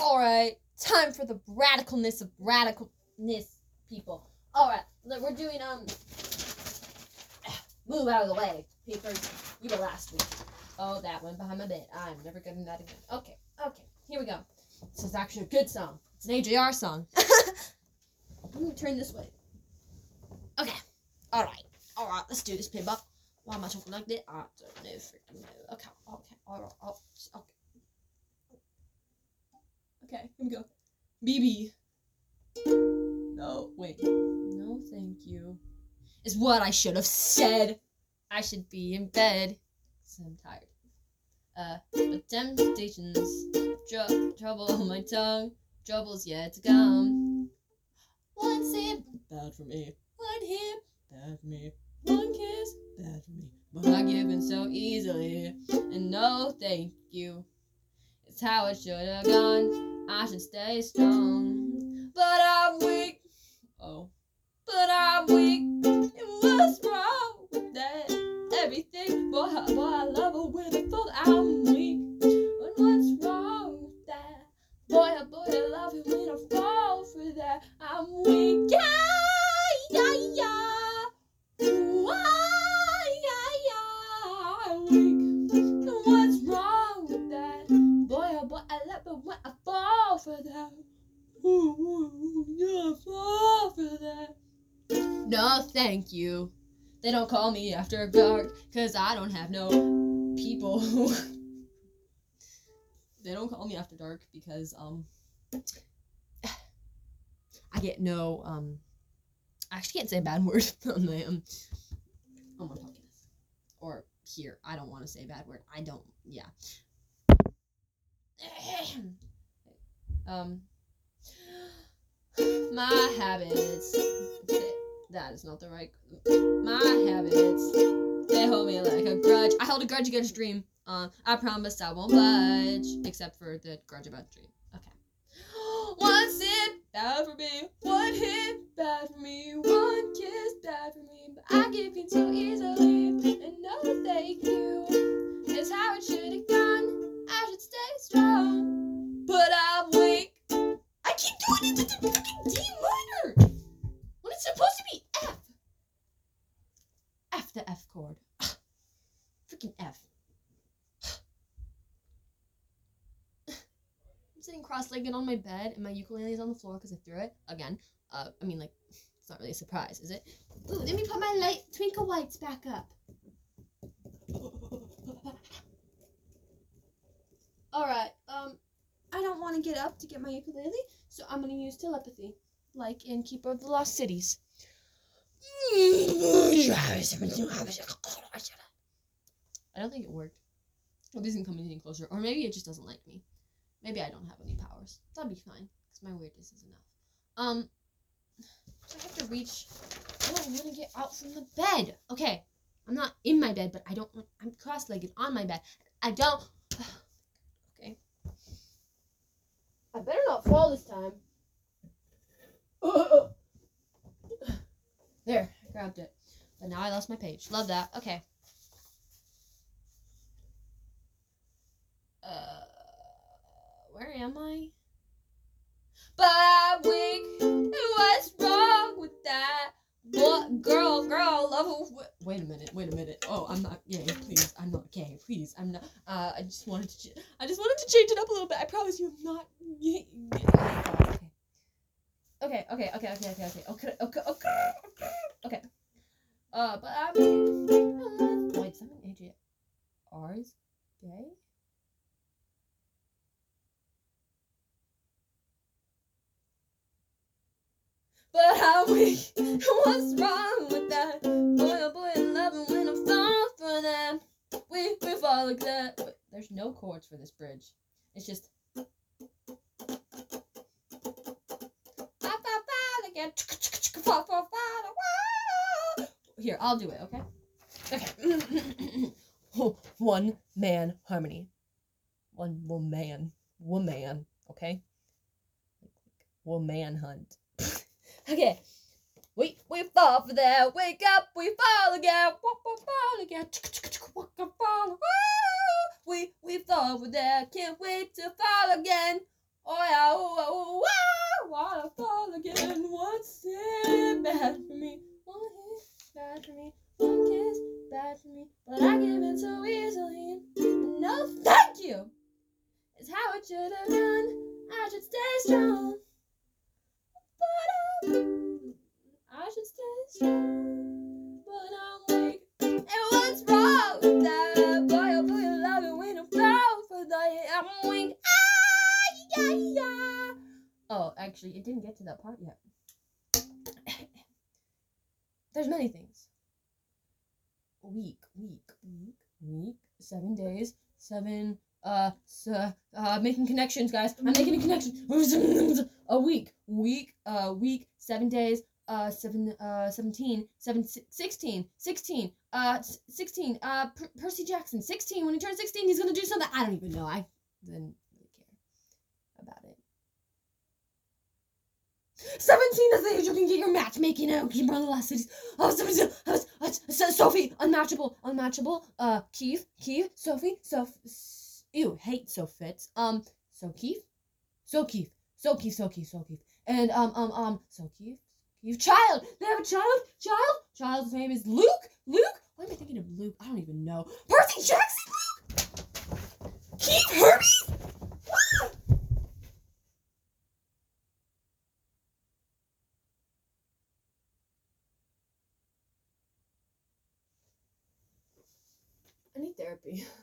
All right, time for the radicalness of radicalness, people. All right, we're doing um. Move out of the way, papers. You were last week. Oh, that went behind my bed. I'm never getting that again. Okay, okay, here we go. This is actually a good song. It's an AJR song. Let me turn this way. Okay. All right. All right. Let's do this, Pimba. Why am I talking like this? I don't know. Freaking know. Okay. Okay. All right. Okay. Okay. Here we go. BB. No. Wait. No, thank you. Is what I should have said. I should be in bed. Cause I'm tired. Uh, but temptations, tr- trouble on my tongue, trouble's yet to come. One sip, bad for me. One hip, bad for me. One kiss, bad for me. But I give in so easily, and no thank you. It's how it should have gone. I should stay strong, but I'm weak. Oh, but I'm weak. Thank you. They don't call me after dark, cause I don't have no people they don't call me after dark because um I get no um I actually can't say a bad word on my um on my podcast or here. I don't want to say a bad word. I don't. Yeah. um. My habits. That is not the right. My habits. They hold me like a grudge. I held a grudge against Dream. Uh, I promise I won't budge, except for the grudge about Dream. Okay. One sip, bad for me. One hit, bad for me. One kiss, bad for me. But I give in so easily, and no thank you. It's how it should have gone. I should stay strong, but I'm weak. I keep doing it to the fucking D minor when it's supposed to be F. F the F chord. Freaking F. I'm on my bed, and my ukulele is on the floor because I threw it again. Uh, I mean, like, it's not really a surprise, is it? Ooh, let me put my light twinkle lights back up. All right. Um, I don't want to get up to get my ukulele, so I'm gonna use telepathy, like in Keeper of the Lost Cities. I don't think it worked. It isn't coming any closer, or maybe it just doesn't like me. Maybe I don't have any powers. That'd be fine, because my weirdness is enough. Um, so I have to reach. Oh, I don't want to get out from the bed. Okay, I'm not in my bed, but I don't want. I'm cross-legged on my bed. I don't. okay. I better not fall this time. There, I grabbed it. But now I lost my page. Love that. Okay. Uh, where am I? Weak. And what's wrong with that? What girl, girl, love. Wait a minute. Wait a minute. Oh, I'm not gay. Please, I'm not gay. Please, I'm not. Uh, I just wanted to. Ch- I just wanted to change it up a little bit. I promise you, I'm not gay. Okay. Okay. Okay. Okay. Okay. Okay. Okay. Okay. Okay. Okay. Okay. Uh, but I'm. Wait, is that an AJ? R's gay? But I'm. What's wrong with that? Boy, oh boy, I love it when I'm fall for them. We we fall like that. Wait, there's no chords for this bridge. It's just. Here, I'll do it. Okay. Okay. One man harmony. One woman. Woman. Okay. Woman hunt. Okay. We we fall for that. Wake up, we fall again. Walk, walk, fall again. Walk, fall. Woo! We we fall for that. Can't wait to fall again. Oh should actually, it didn't get to that part yet. There's many things. Week, week, week, week, seven days, seven, uh, uh, making connections, guys. I'm making a connection. a week, week, uh, week, seven days, uh, seven, uh, 17, seven, 16, 16, uh, 16, uh, per- Percy Jackson, 16. When he turns 16, he's gonna do something. I don't even know. I didn't really care about it. 17 is the age you can get your matchmaking out. Can run the last cities. Oh, so- so- Sophie, unmatchable, unmatchable. Uh, Keefe, Keefe, Sophie, Soph. Ew, hate so fits. Um, so Keefe, so Keefe, so Keefe, so Keefe, so Keefe, and um, um, um, so Keefe, Keefe, child. They have a child, child. Child's name is Luke. Luke. Why am I thinking of Luke? I don't even know. Percy Jackson. Luke. Keith Hermes. Ah! Therapy.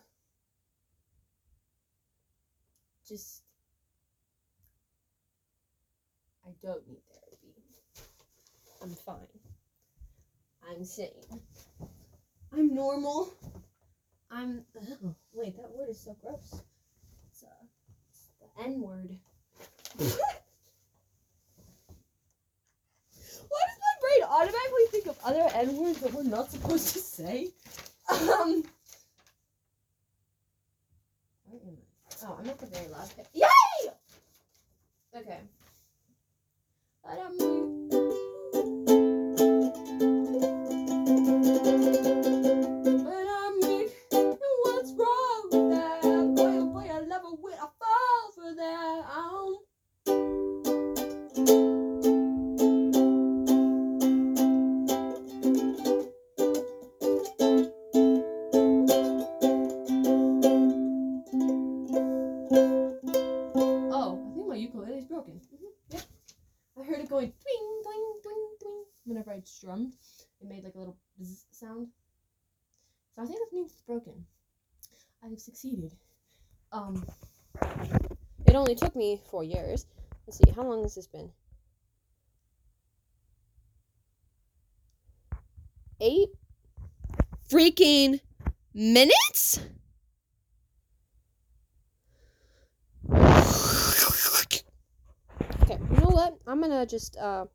Just. I don't need therapy. I'm fine. I'm sane. I'm normal. I'm. Ugh, wait, that word is so gross. It's, uh, it's the N word. Why does my brain automatically think of other N words that we're not supposed to say? Um. Where am I? Oh, I'm at the very last page. Yay! Okay. But I'm going twing, twing, twing, twing whenever I strummed. It made like a little bzz sound. So I think that means it's broken. I've succeeded. Um, it only took me four years. Let's see, how long has this been? Eight freaking minutes? Okay, you know what? I'm gonna just uh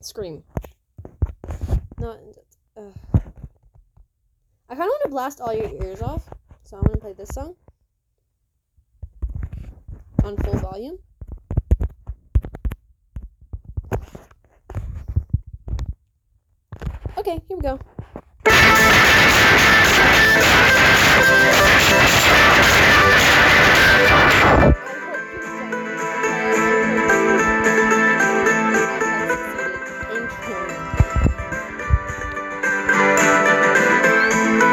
scream. No, uh, I kind of want to blast all your ears off, so I'm gonna play this song on full volume. Okay, here we go.